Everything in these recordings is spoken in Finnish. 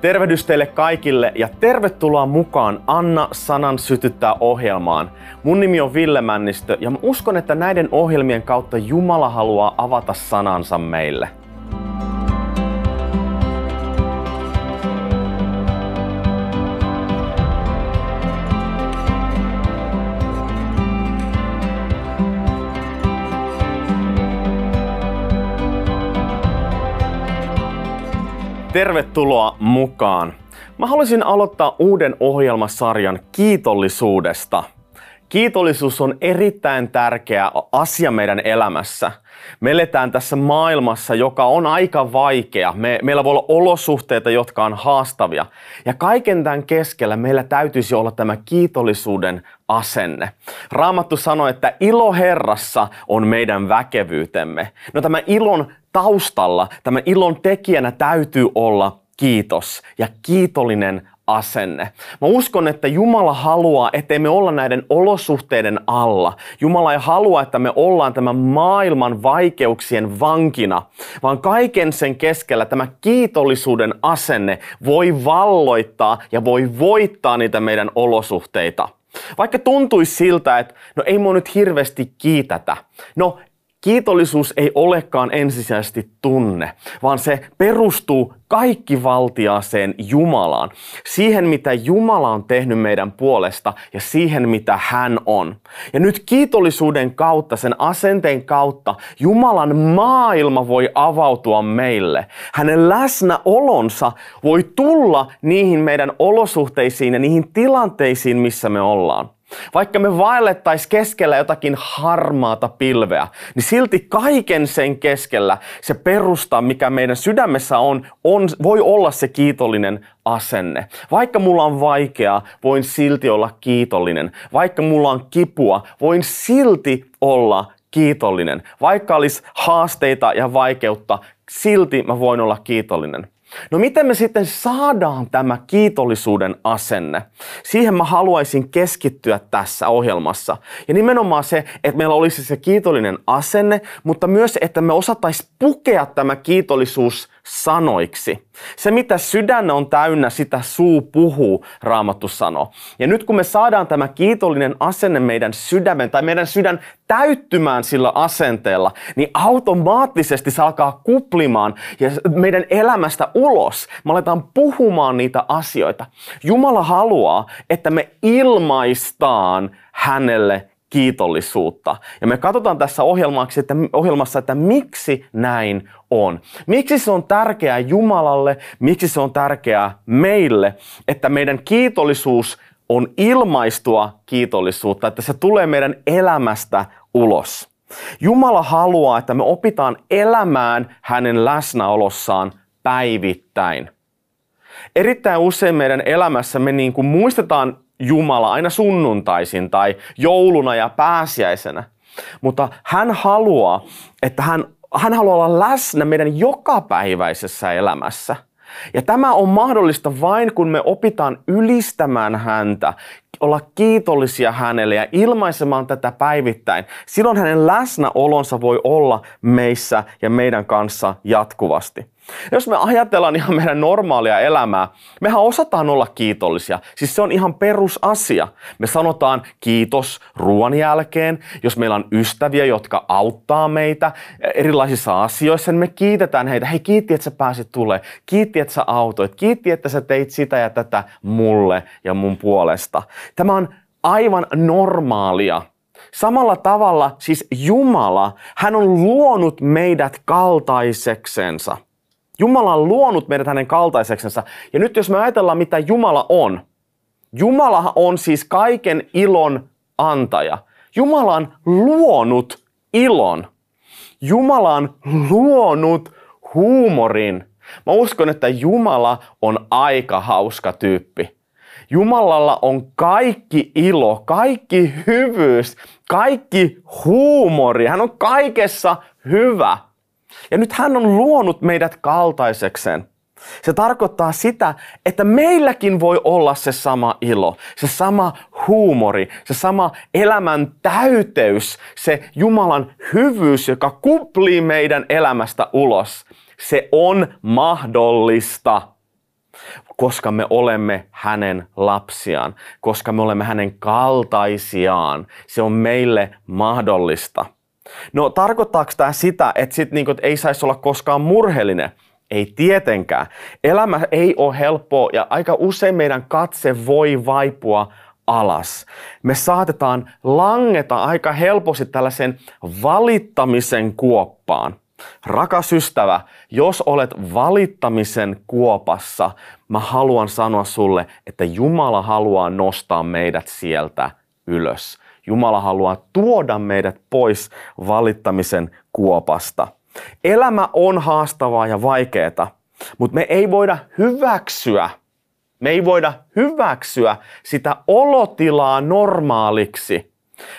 Tervehdys teille kaikille ja tervetuloa mukaan Anna Sanan sytyttää ohjelmaan. Mun nimi on Ville Männistö ja mä uskon, että näiden ohjelmien kautta Jumala haluaa avata sanansa meille. Tervetuloa mukaan. Mä haluaisin aloittaa uuden ohjelmasarjan kiitollisuudesta. Kiitollisuus on erittäin tärkeä asia meidän elämässä. Me eletään tässä maailmassa, joka on aika vaikea. Me, meillä voi olla olosuhteita, jotka on haastavia. Ja kaiken tämän keskellä meillä täytyisi olla tämä kiitollisuuden asenne. Raamattu sanoi, että ilo Herrassa on meidän väkevyytemme. No tämä ilon taustalla, tämän ilon tekijänä täytyy olla kiitos ja kiitollinen asenne. Mä uskon, että Jumala haluaa, ettei me olla näiden olosuhteiden alla. Jumala ei halua, että me ollaan tämän maailman vaikeuksien vankina, vaan kaiken sen keskellä tämä kiitollisuuden asenne voi valloittaa ja voi voittaa niitä meidän olosuhteita. Vaikka tuntuisi siltä, että no ei mua nyt hirveästi kiitätä. No Kiitollisuus ei olekaan ensisijaisesti tunne, vaan se perustuu kaikki valtiaaseen Jumalaan. Siihen, mitä Jumala on tehnyt meidän puolesta ja siihen, mitä hän on. Ja nyt kiitollisuuden kautta, sen asenteen kautta, Jumalan maailma voi avautua meille. Hänen läsnäolonsa voi tulla niihin meidän olosuhteisiin ja niihin tilanteisiin, missä me ollaan. Vaikka me vaellettaisiin keskellä jotakin harmaata pilveä, niin silti kaiken sen keskellä se perusta, mikä meidän sydämessä on, on, voi olla se kiitollinen asenne. Vaikka mulla on vaikeaa, voin silti olla kiitollinen. Vaikka mulla on kipua, voin silti olla kiitollinen. Vaikka olisi haasteita ja vaikeutta, silti mä voin olla kiitollinen. No miten me sitten saadaan tämä kiitollisuuden asenne? Siihen mä haluaisin keskittyä tässä ohjelmassa. Ja nimenomaan se, että meillä olisi se kiitollinen asenne, mutta myös, että me osattaisiin pukea tämä kiitollisuus sanoiksi. Se, mitä sydän on täynnä, sitä suu puhuu, Raamattu sanoo. Ja nyt kun me saadaan tämä kiitollinen asenne meidän sydämen tai meidän sydän täyttymään sillä asenteella, niin automaattisesti se alkaa kuplimaan ja meidän elämästä ulos. Me aletaan puhumaan niitä asioita. Jumala haluaa, että me ilmaistaan hänelle kiitollisuutta. Ja me katsotaan tässä ohjelmassa, että, ohjelmassa, että miksi näin on. Miksi se on tärkeää Jumalalle, miksi se on tärkeää meille, että meidän kiitollisuus on ilmaistua kiitollisuutta, että se tulee meidän elämästä ulos. Jumala haluaa, että me opitaan elämään hänen läsnäolossaan päivittäin. Erittäin usein meidän elämässä me niin kuin muistetaan Jumala aina sunnuntaisin tai jouluna ja pääsiäisenä. Mutta hän haluaa, että hän, hän haluaa olla läsnä meidän jokapäiväisessä elämässä. Ja tämä on mahdollista vain, kun me opitaan ylistämään häntä, olla kiitollisia hänelle ja ilmaisemaan tätä päivittäin. Silloin hänen läsnäolonsa voi olla meissä ja meidän kanssa jatkuvasti. Jos me ajatellaan ihan meidän normaalia elämää, mehän osataan olla kiitollisia. Siis se on ihan perusasia. Me sanotaan kiitos ruoan jälkeen, jos meillä on ystäviä, jotka auttaa meitä erilaisissa asioissa, niin me kiitetään heitä. Hei, kiitti, että sä pääsit tulee. Kiitti, että sä autoit. Kiitti, että sä teit sitä ja tätä mulle ja mun puolesta. Tämä on aivan normaalia. Samalla tavalla siis Jumala, hän on luonut meidät kaltaiseksensa. Jumala on luonut meidät hänen kaltaiseksensa. Ja nyt jos me ajatellaan, mitä Jumala on. Jumala on siis kaiken ilon antaja. Jumala on luonut ilon. Jumala on luonut huumorin. Mä uskon, että Jumala on aika hauska tyyppi. Jumalalla on kaikki ilo, kaikki hyvyys, kaikki huumori. Hän on kaikessa hyvä. Ja nyt hän on luonut meidät kaltaisekseen. Se tarkoittaa sitä, että meilläkin voi olla se sama ilo, se sama huumori, se sama elämän täyteys, se Jumalan hyvyys, joka kuplii meidän elämästä ulos. Se on mahdollista. koska me olemme hänen lapsiaan, koska me olemme hänen kaltaisiaan. Se on meille mahdollista. No tarkoittaako tämä sitä, että, sit niinku, että ei saisi olla koskaan murheellinen? Ei tietenkään. Elämä ei ole helppoa ja aika usein meidän katse voi vaipua alas. Me saatetaan langeta aika helposti tällaisen valittamisen kuoppaan. Rakas ystävä, jos olet valittamisen kuopassa, mä haluan sanoa sulle, että Jumala haluaa nostaa meidät sieltä ylös. Jumala haluaa tuoda meidät pois valittamisen kuopasta. Elämä on haastavaa ja vaikeaa, mutta me ei voida hyväksyä, me ei voida hyväksyä sitä olotilaa normaaliksi.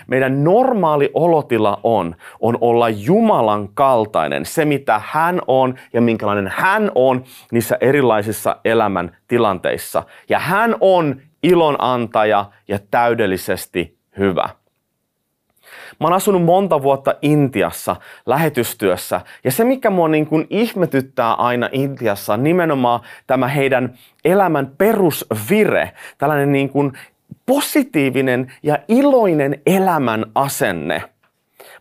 Meidän normaali olotila on, on olla Jumalan kaltainen, se mitä hän on ja minkälainen hän on niissä erilaisissa elämän tilanteissa. Ja hän on ilonantaja ja täydellisesti hyvä. Mä oon asunut monta vuotta Intiassa lähetystyössä ja se mikä mua niin kuin ihmetyttää aina Intiassa on nimenomaan tämä heidän elämän perusvire, tällainen niin kuin positiivinen ja iloinen elämän asenne.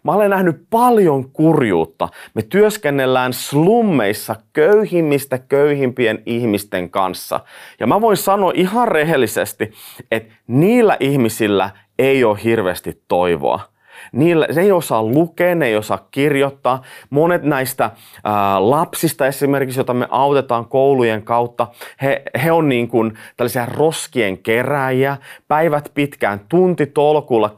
Mä olen nähnyt paljon kurjuutta. Me työskennellään slummeissa köyhimmistä köyhimpien ihmisten kanssa. Ja mä voin sanoa ihan rehellisesti, että niillä ihmisillä ei ole hirveästi toivoa. Niillä, ne ei osaa lukea, ne ei osaa kirjoittaa. Monet näistä ää, lapsista esimerkiksi, joita me autetaan koulujen kautta, he, he on niin kuin tällaisia roskien keräjiä. Päivät pitkään, tunti tolkulla,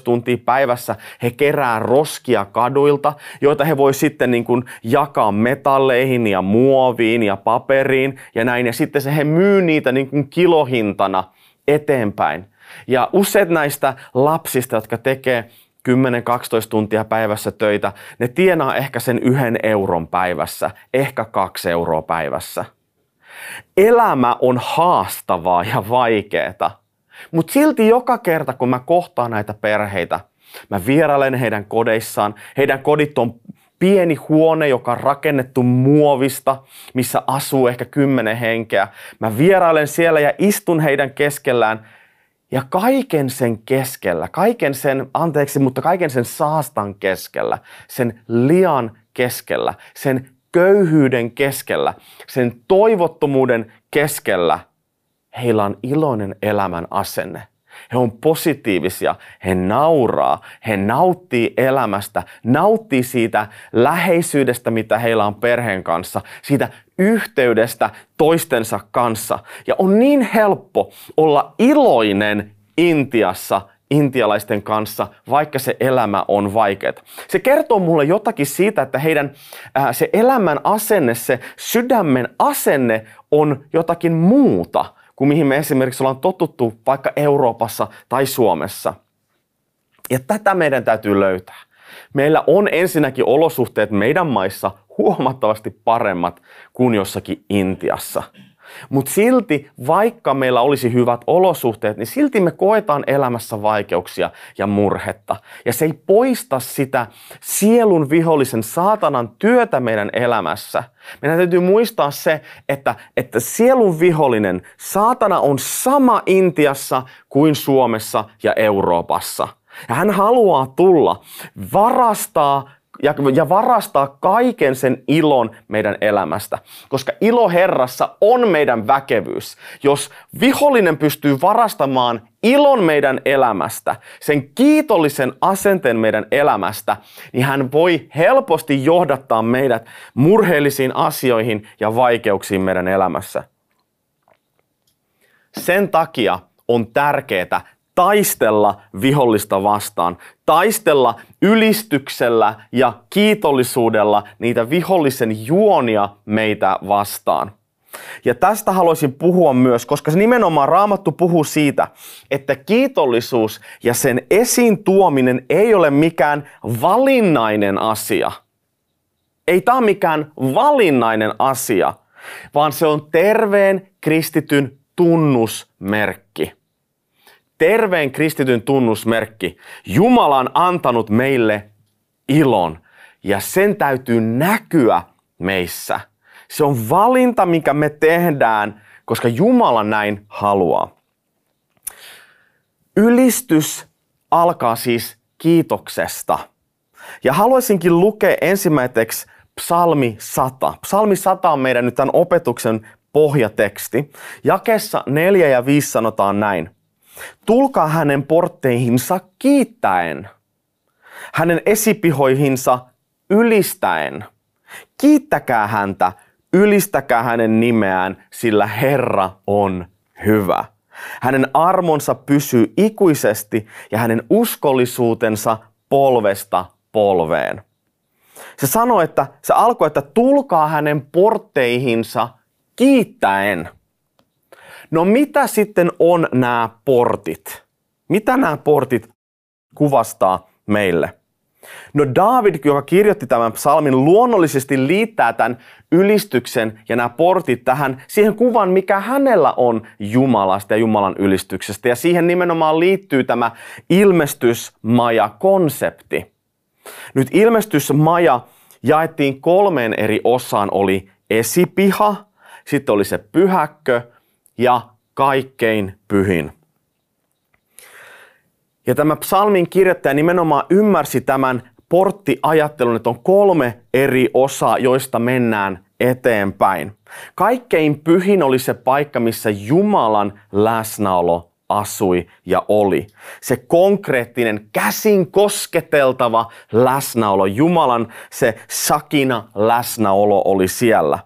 10-12 tuntia päivässä he kerää roskia kaduilta, joita he voi sitten niin kuin jakaa metalleihin ja muoviin ja paperiin ja näin. Ja sitten se he myy niitä niin kuin kilohintana eteenpäin. Ja useat näistä lapsista, jotka tekee 10-12 tuntia päivässä töitä, ne tienaa ehkä sen yhden euron päivässä, ehkä kaksi euroa päivässä. Elämä on haastavaa ja vaikeeta, mutta silti joka kerta kun mä kohtaan näitä perheitä, mä vierailen heidän kodeissaan, heidän kodit on pieni huone, joka on rakennettu muovista, missä asuu ehkä kymmenen henkeä. Mä vierailen siellä ja istun heidän keskellään ja kaiken sen keskellä, kaiken sen, anteeksi, mutta kaiken sen saastan keskellä, sen lian keskellä, sen köyhyyden keskellä, sen toivottomuuden keskellä, heillä on iloinen elämän asenne. He on positiivisia, he nauraa, he nauttii elämästä, nauttii siitä läheisyydestä, mitä heillä on perheen kanssa, siitä yhteydestä toistensa kanssa. Ja on niin helppo olla iloinen Intiassa intialaisten kanssa, vaikka se elämä on vaikeaa. Se kertoo mulle jotakin siitä, että heidän äh, se elämän asenne, se sydämen asenne on jotakin muuta kuin mihin me esimerkiksi ollaan totuttu vaikka Euroopassa tai Suomessa. Ja tätä meidän täytyy löytää. Meillä on ensinnäkin olosuhteet meidän maissa huomattavasti paremmat kuin jossakin Intiassa. Mutta silti, vaikka meillä olisi hyvät olosuhteet, niin silti me koetaan elämässä vaikeuksia ja murhetta. Ja se ei poista sitä sielun vihollisen saatanan työtä meidän elämässä. Meidän täytyy muistaa se, että, että sielun vihollinen, saatana on sama Intiassa kuin Suomessa ja Euroopassa. Ja hän haluaa tulla, varastaa ja, ja varastaa kaiken sen ilon meidän elämästä. Koska ilo Herrassa on meidän väkevyys. Jos vihollinen pystyy varastamaan ilon meidän elämästä, sen kiitollisen asenteen meidän elämästä, niin hän voi helposti johdattaa meidät murheellisiin asioihin ja vaikeuksiin meidän elämässä. Sen takia on tärkeää taistella vihollista vastaan, taistella ylistyksellä ja kiitollisuudella niitä vihollisen juonia meitä vastaan. Ja tästä haluaisin puhua myös, koska se nimenomaan Raamattu puhuu siitä, että kiitollisuus ja sen esiin tuominen ei ole mikään valinnainen asia. Ei tämä ole mikään valinnainen asia, vaan se on terveen kristityn tunnusmerkki terveen kristityn tunnusmerkki. Jumala on antanut meille ilon ja sen täytyy näkyä meissä. Se on valinta, mikä me tehdään, koska Jumala näin haluaa. Ylistys alkaa siis kiitoksesta. Ja haluaisinkin lukea ensimmäiseksi psalmi 100. Psalmi 100 on meidän nyt tämän opetuksen pohjateksti. Jakessa 4 ja 5 sanotaan näin. Tulkaa hänen portteihinsa kiittäen, hänen esipihoihinsa ylistäen. Kiittäkää häntä, ylistäkää hänen nimeään, sillä Herra on hyvä. Hänen armonsa pysyy ikuisesti ja hänen uskollisuutensa polvesta polveen. Se sanoi, että se alkoi, että tulkaa hänen portteihinsa kiittäen. No mitä sitten on nämä portit? Mitä nämä portit kuvastaa meille? No David, joka kirjoitti tämän psalmin, luonnollisesti liittää tämän ylistyksen ja nämä portit tähän siihen kuvan, mikä hänellä on Jumalasta ja Jumalan ylistyksestä. Ja siihen nimenomaan liittyy tämä ilmestysmaja-konsepti. Nyt ilmestysmaja jaettiin kolmeen eri osaan. Oli esipiha, sitten oli se pyhäkkö ja kaikkein pyhin. Ja tämä psalmin kirjoittaja nimenomaan ymmärsi tämän porttiajattelun, että on kolme eri osaa, joista mennään eteenpäin. Kaikkein pyhin oli se paikka, missä Jumalan läsnäolo asui ja oli. Se konkreettinen, käsin kosketeltava läsnäolo, Jumalan se sakina läsnäolo oli siellä.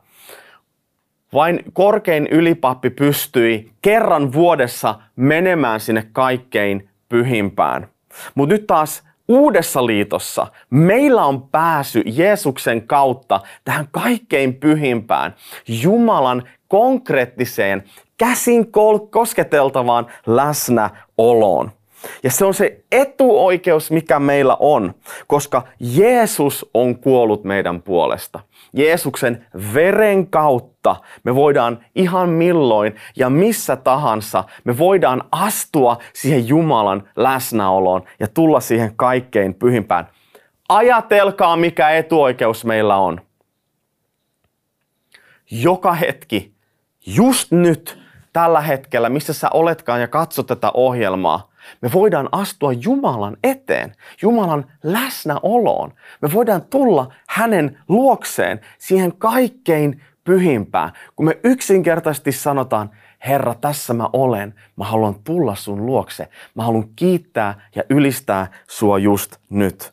Vain korkein ylipappi pystyi kerran vuodessa menemään sinne kaikkein pyhimpään. Mutta nyt taas uudessa liitossa meillä on pääsy Jeesuksen kautta tähän kaikkein pyhimpään, Jumalan konkreettiseen, käsin kosketeltavaan läsnäoloon. Ja se on se etuoikeus, mikä meillä on, koska Jeesus on kuollut meidän puolesta. Jeesuksen veren kautta me voidaan ihan milloin ja missä tahansa, me voidaan astua siihen Jumalan läsnäoloon ja tulla siihen kaikkein pyhimpään. Ajatelkaa, mikä etuoikeus meillä on. Joka hetki, just nyt, tällä hetkellä, missä sä oletkaan ja katsot tätä ohjelmaa, me voidaan astua Jumalan eteen, Jumalan läsnäoloon. Me voidaan tulla hänen luokseen, siihen kaikkein pyhimpään. Kun me yksinkertaisesti sanotaan, Herra, tässä mä olen, mä haluan tulla sun luokse, mä haluan kiittää ja ylistää sua just nyt.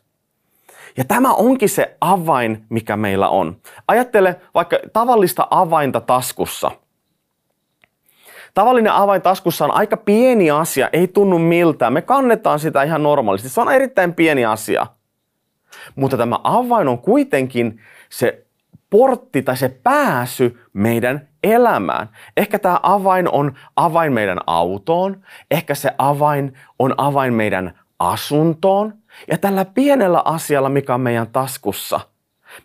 Ja tämä onkin se avain, mikä meillä on. Ajattele vaikka tavallista avainta taskussa – Tavallinen avain taskussa on aika pieni asia, ei tunnu miltään. Me kannetaan sitä ihan normaalisti. Se on erittäin pieni asia. Mutta tämä avain on kuitenkin se portti tai se pääsy meidän elämään. Ehkä tämä avain on avain meidän autoon, ehkä se avain on avain meidän asuntoon. Ja tällä pienellä asialla, mikä on meidän taskussa,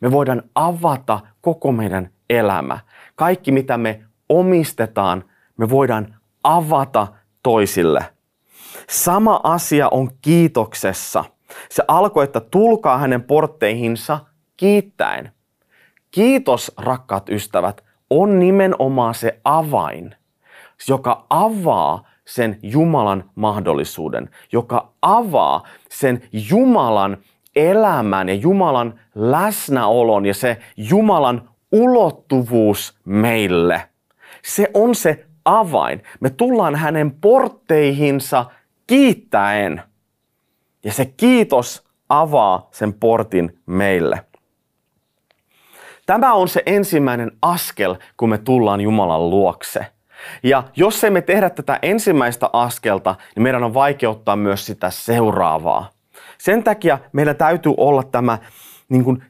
me voidaan avata koko meidän elämä. Kaikki, mitä me omistetaan, me voidaan avata toisille. Sama asia on kiitoksessa. Se alkoi, että tulkaa hänen portteihinsa kiittäen. Kiitos, rakkaat ystävät, on nimenomaan se avain, joka avaa sen Jumalan mahdollisuuden, joka avaa sen Jumalan elämän ja Jumalan läsnäolon ja se Jumalan ulottuvuus meille. Se on se avain. Me tullaan hänen portteihinsa kiittäen. Ja se kiitos avaa sen portin meille. Tämä on se ensimmäinen askel, kun me tullaan Jumalan luokse. Ja jos emme tehdä tätä ensimmäistä askelta, niin meidän on vaikea ottaa myös sitä seuraavaa. Sen takia meillä täytyy olla tämä niin kuin,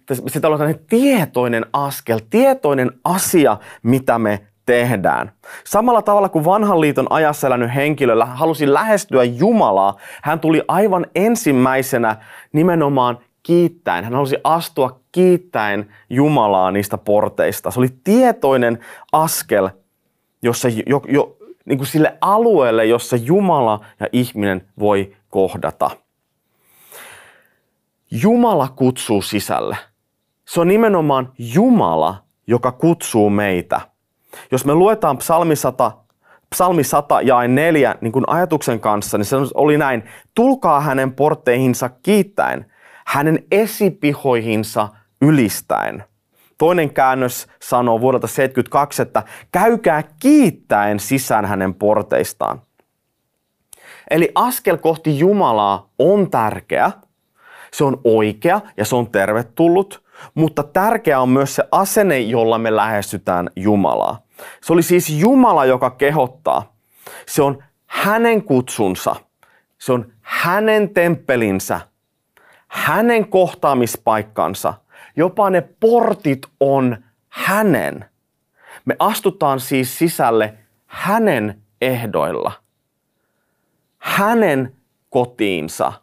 olla tietoinen askel, tietoinen asia, mitä me tehdään. Samalla tavalla kuin vanhan liiton ajassa elänyt henkilö halusi lähestyä Jumalaa, hän tuli aivan ensimmäisenä nimenomaan kiittäen. Hän halusi astua kiittäen Jumalaa niistä porteista. Se oli tietoinen askel jossa jo, jo, niin kuin sille alueelle, jossa Jumala ja ihminen voi kohdata. Jumala kutsuu sisälle. Se on nimenomaan Jumala, joka kutsuu meitä. Jos me luetaan psalmi 100, psalmi 100 ja 4 niin kuin ajatuksen kanssa, niin se oli näin, tulkaa hänen portteihinsa kiittäen, hänen esipihoihinsa ylistäen. Toinen käännös sanoo vuodelta 72, että käykää kiittäen sisään hänen porteistaan. Eli askel kohti Jumalaa on tärkeä, se on oikea ja se on tervetullut, mutta tärkeä on myös se asenne, jolla me lähestytään Jumalaa. Se oli siis Jumala, joka kehottaa. Se on hänen kutsunsa. Se on hänen temppelinsä. Hänen kohtaamispaikkansa. Jopa ne portit on hänen. Me astutaan siis sisälle hänen ehdoilla. Hänen kotiinsa,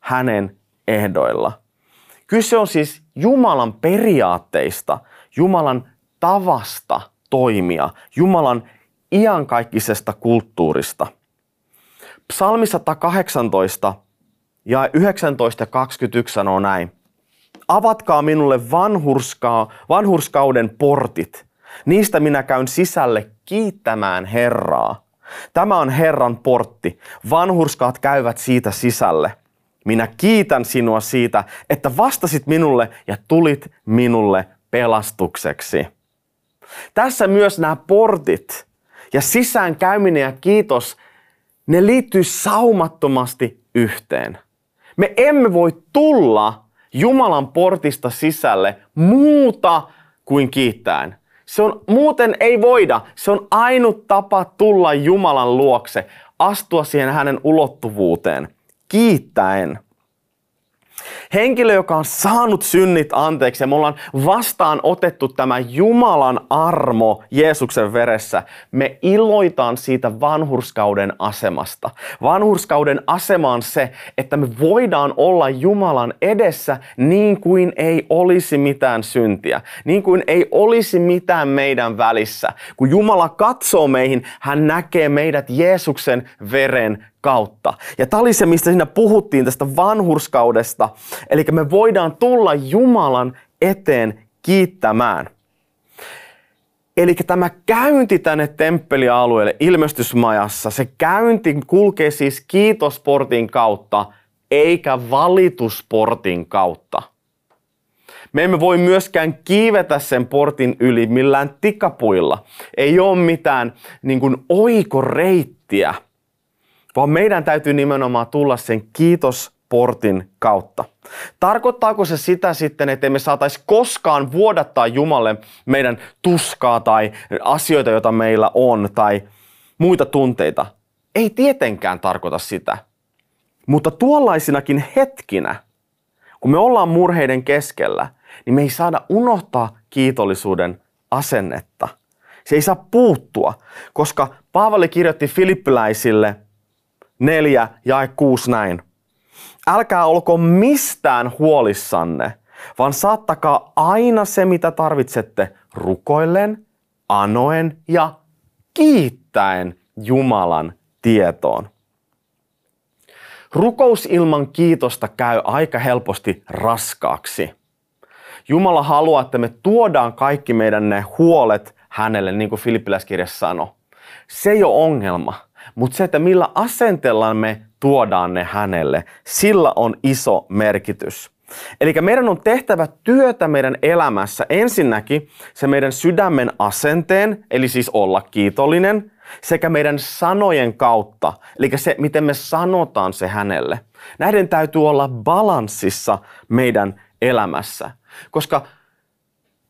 hänen ehdoilla. Kyse on siis Jumalan periaatteista, Jumalan tavasta toimia, Jumalan iankaikkisesta kulttuurista. Psalmi 118 ja 19 ja 21 sanoo näin. Avatkaa minulle vanhurskaa, vanhurskauden portit. Niistä minä käyn sisälle kiittämään Herraa. Tämä on Herran portti. Vanhurskaat käyvät siitä sisälle. Minä kiitän sinua siitä, että vastasit minulle ja tulit minulle pelastukseksi. Tässä myös nämä portit ja sisään käyminen ja kiitos, ne liittyy saumattomasti yhteen. Me emme voi tulla Jumalan portista sisälle muuta kuin kiittäen. Se on, muuten ei voida. Se on ainut tapa tulla Jumalan luokse, astua siihen hänen ulottuvuuteen kiittäen. Henkilö, joka on saanut synnit anteeksi ja me ollaan vastaan otettu tämä Jumalan armo Jeesuksen veressä, me iloitaan siitä vanhurskauden asemasta. Vanhurskauden asema on se, että me voidaan olla Jumalan edessä niin kuin ei olisi mitään syntiä, niin kuin ei olisi mitään meidän välissä. Kun Jumala katsoo meihin, hän näkee meidät Jeesuksen veren kautta. Ja tämä oli se, mistä siinä puhuttiin tästä vanhurskaudesta. Eli me voidaan tulla Jumalan eteen kiittämään. Eli tämä käynti tänne temppelialueelle ilmestysmajassa, se käynti kulkee siis kiitosportin kautta, eikä valitusportin kautta. Me emme voi myöskään kiivetä sen portin yli millään tikapuilla. Ei ole mitään niin kuin oikoreittiä vaan meidän täytyy nimenomaan tulla sen kiitosportin kautta. Tarkoittaako se sitä sitten, että me saataisi koskaan vuodattaa Jumalle meidän tuskaa tai asioita, joita meillä on tai muita tunteita? Ei tietenkään tarkoita sitä. Mutta tuollaisinakin hetkinä, kun me ollaan murheiden keskellä, niin me ei saada unohtaa kiitollisuuden asennetta. Se ei saa puuttua, koska Paavali kirjoitti filippiläisille – 4 ja 6 näin. Älkää olko mistään huolissanne, vaan saattakaa aina se, mitä tarvitsette, rukoillen, anoen ja kiittäen Jumalan tietoon. Rukous ilman kiitosta käy aika helposti raskaaksi. Jumala haluaa, että me tuodaan kaikki meidän ne huolet hänelle, niin kuin Filippiläiskirjassa sanoi. Se ei ole ongelma. Mutta se, että millä asenteella me tuodaan ne hänelle, sillä on iso merkitys. Eli meidän on tehtävä työtä meidän elämässä ensinnäkin se meidän sydämen asenteen, eli siis olla kiitollinen, sekä meidän sanojen kautta, eli se, miten me sanotaan se hänelle. Näiden täytyy olla balanssissa meidän elämässä, koska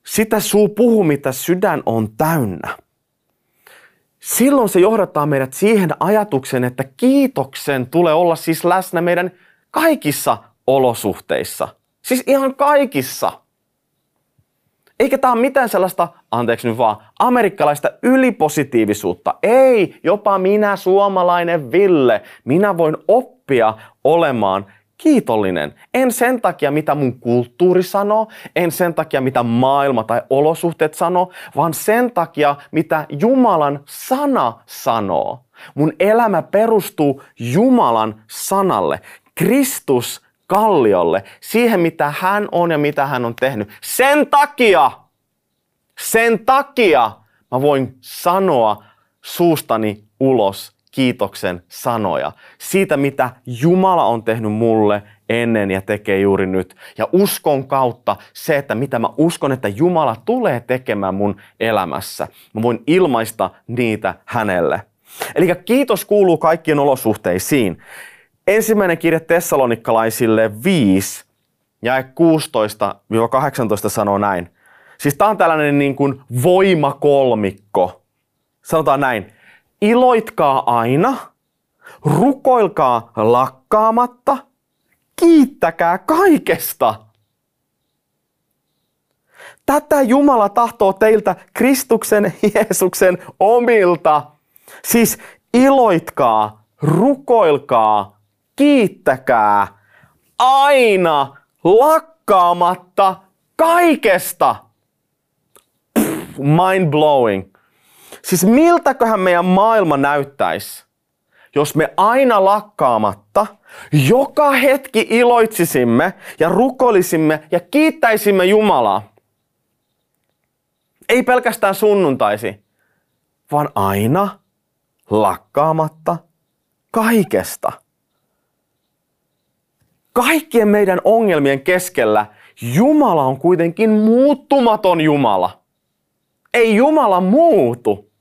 sitä suu puhuu, mitä sydän on täynnä silloin se johdattaa meidät siihen ajatukseen, että kiitoksen tulee olla siis läsnä meidän kaikissa olosuhteissa. Siis ihan kaikissa. Eikä tämä ole mitään sellaista, anteeksi nyt vaan, amerikkalaista ylipositiivisuutta. Ei, jopa minä suomalainen Ville, minä voin oppia olemaan kiitollinen. En sen takia, mitä mun kulttuuri sanoo, en sen takia, mitä maailma tai olosuhteet sanoo, vaan sen takia, mitä Jumalan sana sanoo. Mun elämä perustuu Jumalan sanalle, Kristus kalliolle, siihen mitä hän on ja mitä hän on tehnyt. Sen takia, Sen takia mä voin sanoa suustani ulos kiitoksen sanoja. Siitä, mitä Jumala on tehnyt mulle ennen ja tekee juuri nyt. Ja uskon kautta se, että mitä mä uskon, että Jumala tulee tekemään mun elämässä. Mä voin ilmaista niitä hänelle. Eli kiitos kuuluu kaikkien olosuhteisiin. Ensimmäinen kirja Tessalonikkalaisille 5 ja 16-18 sanoo näin. Siis tää on tällainen niin kuin voimakolmikko. Sanotaan näin. Iloitkaa aina, rukoilkaa lakkaamatta, kiittäkää kaikesta. Tätä Jumala tahtoo teiltä Kristuksen Jeesuksen omilta. Siis iloitkaa, rukoilkaa, kiittäkää aina lakkaamatta kaikesta. mind blowing. Siis miltäköhän meidän maailma näyttäisi, jos me aina lakkaamatta joka hetki iloitsisimme ja rukolisimme ja kiittäisimme Jumalaa. Ei pelkästään sunnuntaisi, vaan aina lakkaamatta kaikesta. Kaikkien meidän ongelmien keskellä Jumala on kuitenkin muuttumaton Jumala. Ei Jumala muutu.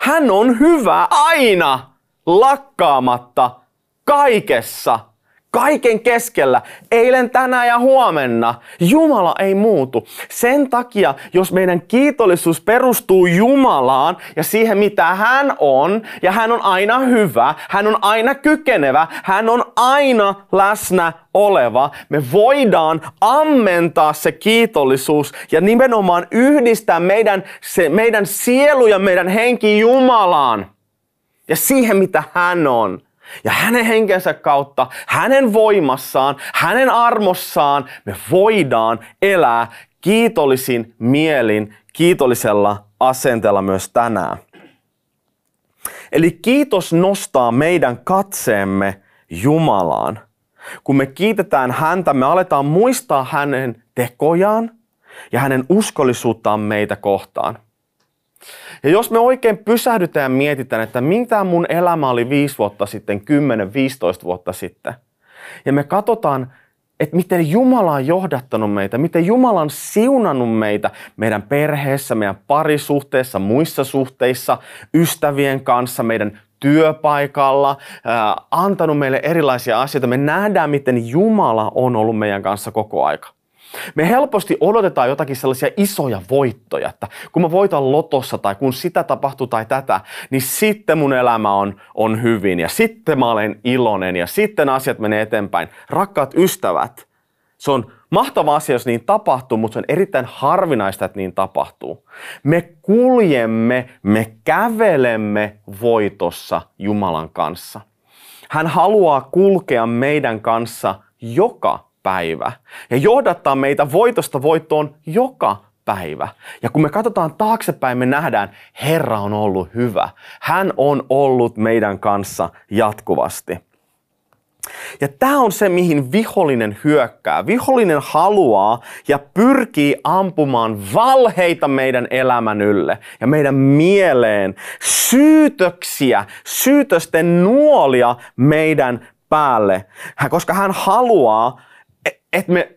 Hän on hyvä aina, lakkaamatta, kaikessa, kaiken keskellä, eilen, tänään ja huomenna. Jumala ei muutu. Sen takia, jos meidän kiitollisuus perustuu Jumalaan ja siihen, mitä hän on, ja hän on aina hyvä, hän on aina kykenevä, hän on aina läsnä oleva, me voidaan ammentaa se kiitollisuus ja nimenomaan yhdistää meidän, se, meidän sielu ja meidän henki Jumalaan ja siihen, mitä hän on. Ja hänen henkensä kautta, hänen voimassaan, hänen armossaan me voidaan elää kiitollisin mielin, kiitollisella asenteella myös tänään. Eli kiitos nostaa meidän katseemme Jumalaan. Kun me kiitetään häntä, me aletaan muistaa hänen tekojaan ja hänen uskollisuuttaan meitä kohtaan. Ja jos me oikein pysähdytään ja mietitään, että mitä mun elämä oli viisi vuotta sitten, 10-15 vuotta sitten, ja me katsotaan, että miten Jumala on johdattanut meitä, miten Jumala on siunannut meitä meidän perheessä, meidän parisuhteessa, muissa suhteissa, ystävien kanssa, meidän työpaikalla, antanut meille erilaisia asioita. Me nähdään, miten Jumala on ollut meidän kanssa koko aika. Me helposti odotetaan jotakin sellaisia isoja voittoja, että kun mä voitan lotossa tai kun sitä tapahtuu tai tätä, niin sitten mun elämä on, on hyvin ja sitten mä olen iloinen ja sitten asiat menee eteenpäin. Rakkaat ystävät, se on mahtava asia, jos niin tapahtuu, mutta se on erittäin harvinaista, että niin tapahtuu. Me kuljemme, me kävelemme voitossa Jumalan kanssa. Hän haluaa kulkea meidän kanssa joka päivä ja johdattaa meitä voitosta voittoon joka päivä. Ja kun me katsotaan taaksepäin, me nähdään, Herra on ollut hyvä. Hän on ollut meidän kanssa jatkuvasti. Ja tämä on se, mihin vihollinen hyökkää. Vihollinen haluaa ja pyrkii ampumaan valheita meidän elämän ylle ja meidän mieleen, syytöksiä, syytösten nuolia meidän päälle, koska hän haluaa että me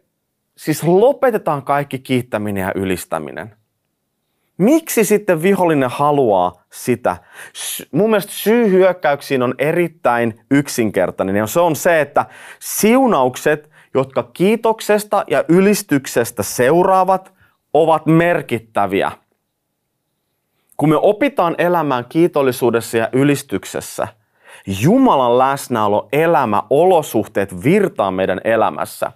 siis lopetetaan kaikki kiittäminen ja ylistäminen. Miksi sitten vihollinen haluaa sitä? Mun mielestä syy hyökkäyksiin on erittäin yksinkertainen ja se on se, että siunaukset, jotka kiitoksesta ja ylistyksestä seuraavat, ovat merkittäviä. Kun me opitaan elämään kiitollisuudessa ja ylistyksessä – Jumalan läsnäolo, elämä, olosuhteet virtaa meidän elämässä.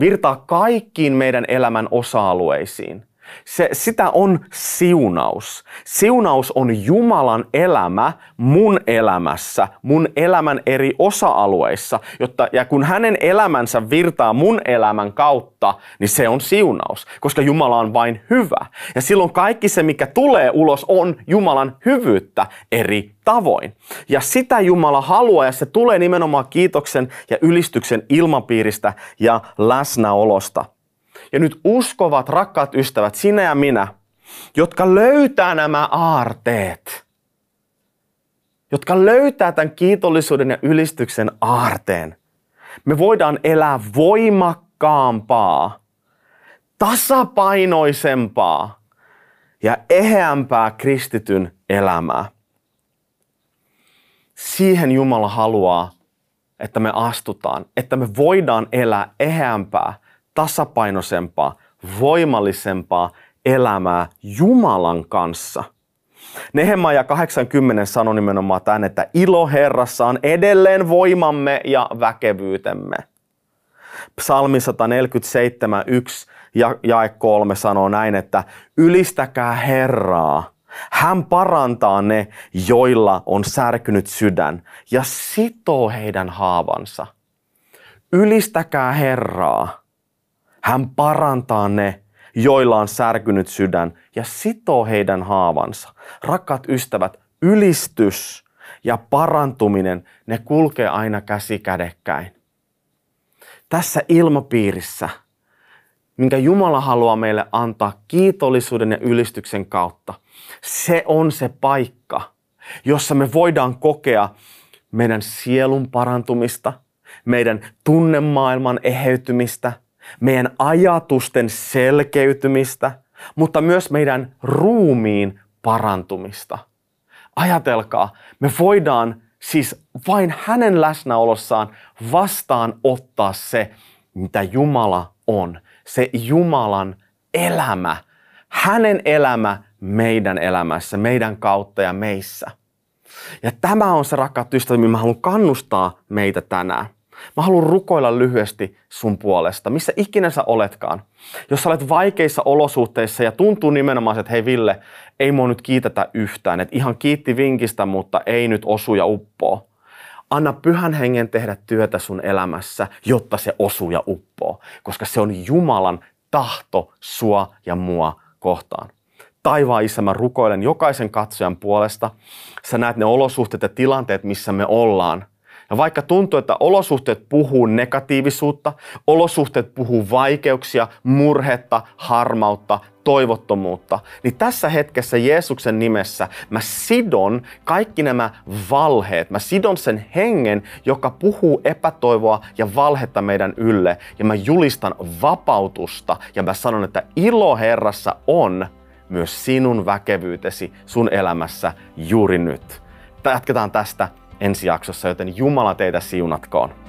Virtaa kaikkiin meidän elämän osa-alueisiin. Se, sitä on siunaus. Siunaus on Jumalan elämä mun elämässä, mun elämän eri osa-alueissa. Jotta, ja kun hänen elämänsä virtaa mun elämän kautta, niin se on siunaus, koska Jumala on vain hyvä. Ja silloin kaikki se, mikä tulee ulos, on Jumalan hyvyyttä eri tavoin. Ja sitä Jumala haluaa, ja se tulee nimenomaan kiitoksen ja ylistyksen ilmapiiristä ja läsnäolosta. Ja nyt uskovat, rakkaat ystävät, sinä ja minä, jotka löytää nämä aarteet, jotka löytää tämän kiitollisuuden ja ylistyksen aarteen, me voidaan elää voimakkaampaa, tasapainoisempaa ja eheämpää kristityn elämää. Siihen Jumala haluaa, että me astutaan, että me voidaan elää eheämpää, tasapainoisempaa, voimallisempaa elämää Jumalan kanssa. Nehemaja 80 sanoi nimenomaan tämän, että ilo Herrassa on edelleen voimamme ja väkevyytemme. Psalmi 147, 1 ja jae 3 sanoo näin, että ylistäkää Herraa. Hän parantaa ne, joilla on särkynyt sydän ja sitoo heidän haavansa. Ylistäkää Herraa. Hän parantaa ne, joilla on särkynyt sydän ja sitoo heidän haavansa. Rakkaat ystävät, ylistys ja parantuminen, ne kulkee aina käsi kädekkäin. Tässä ilmapiirissä, minkä Jumala haluaa meille antaa kiitollisuuden ja ylistyksen kautta, se on se paikka, jossa me voidaan kokea meidän sielun parantumista, meidän tunnemaailman eheytymistä – meidän ajatusten selkeytymistä, mutta myös meidän ruumiin parantumista. Ajatelkaa, me voidaan siis vain hänen läsnäolossaan vastaan ottaa se, mitä Jumala on. Se Jumalan elämä, hänen elämä meidän elämässä, meidän kautta ja meissä. Ja tämä on se rakkaat ystävät, mä haluan kannustaa meitä tänään. Mä haluan rukoilla lyhyesti sun puolesta, missä ikinä sä oletkaan. Jos sä olet vaikeissa olosuhteissa ja tuntuu nimenomaan, että hei Ville, ei mua nyt kiitetä yhtään, että ihan kiitti vinkistä, mutta ei nyt osu ja uppoo. Anna pyhän hengen tehdä työtä sun elämässä, jotta se osuu ja uppoo, koska se on Jumalan tahto sua ja mua kohtaan. Taivaan isä, mä rukoilen jokaisen katsojan puolesta. Sä näet ne olosuhteet ja tilanteet, missä me ollaan – ja vaikka tuntuu, että olosuhteet puhuu negatiivisuutta, olosuhteet puhuu vaikeuksia, murhetta, harmautta, toivottomuutta, niin tässä hetkessä Jeesuksen nimessä mä sidon kaikki nämä valheet. Mä sidon sen hengen, joka puhuu epätoivoa ja valhetta meidän ylle. Ja mä julistan vapautusta ja mä sanon, että ilo Herrassa on myös sinun väkevyytesi sun elämässä juuri nyt. Jatketaan tästä ensi jaksossa, joten Jumala teitä siunatkoon.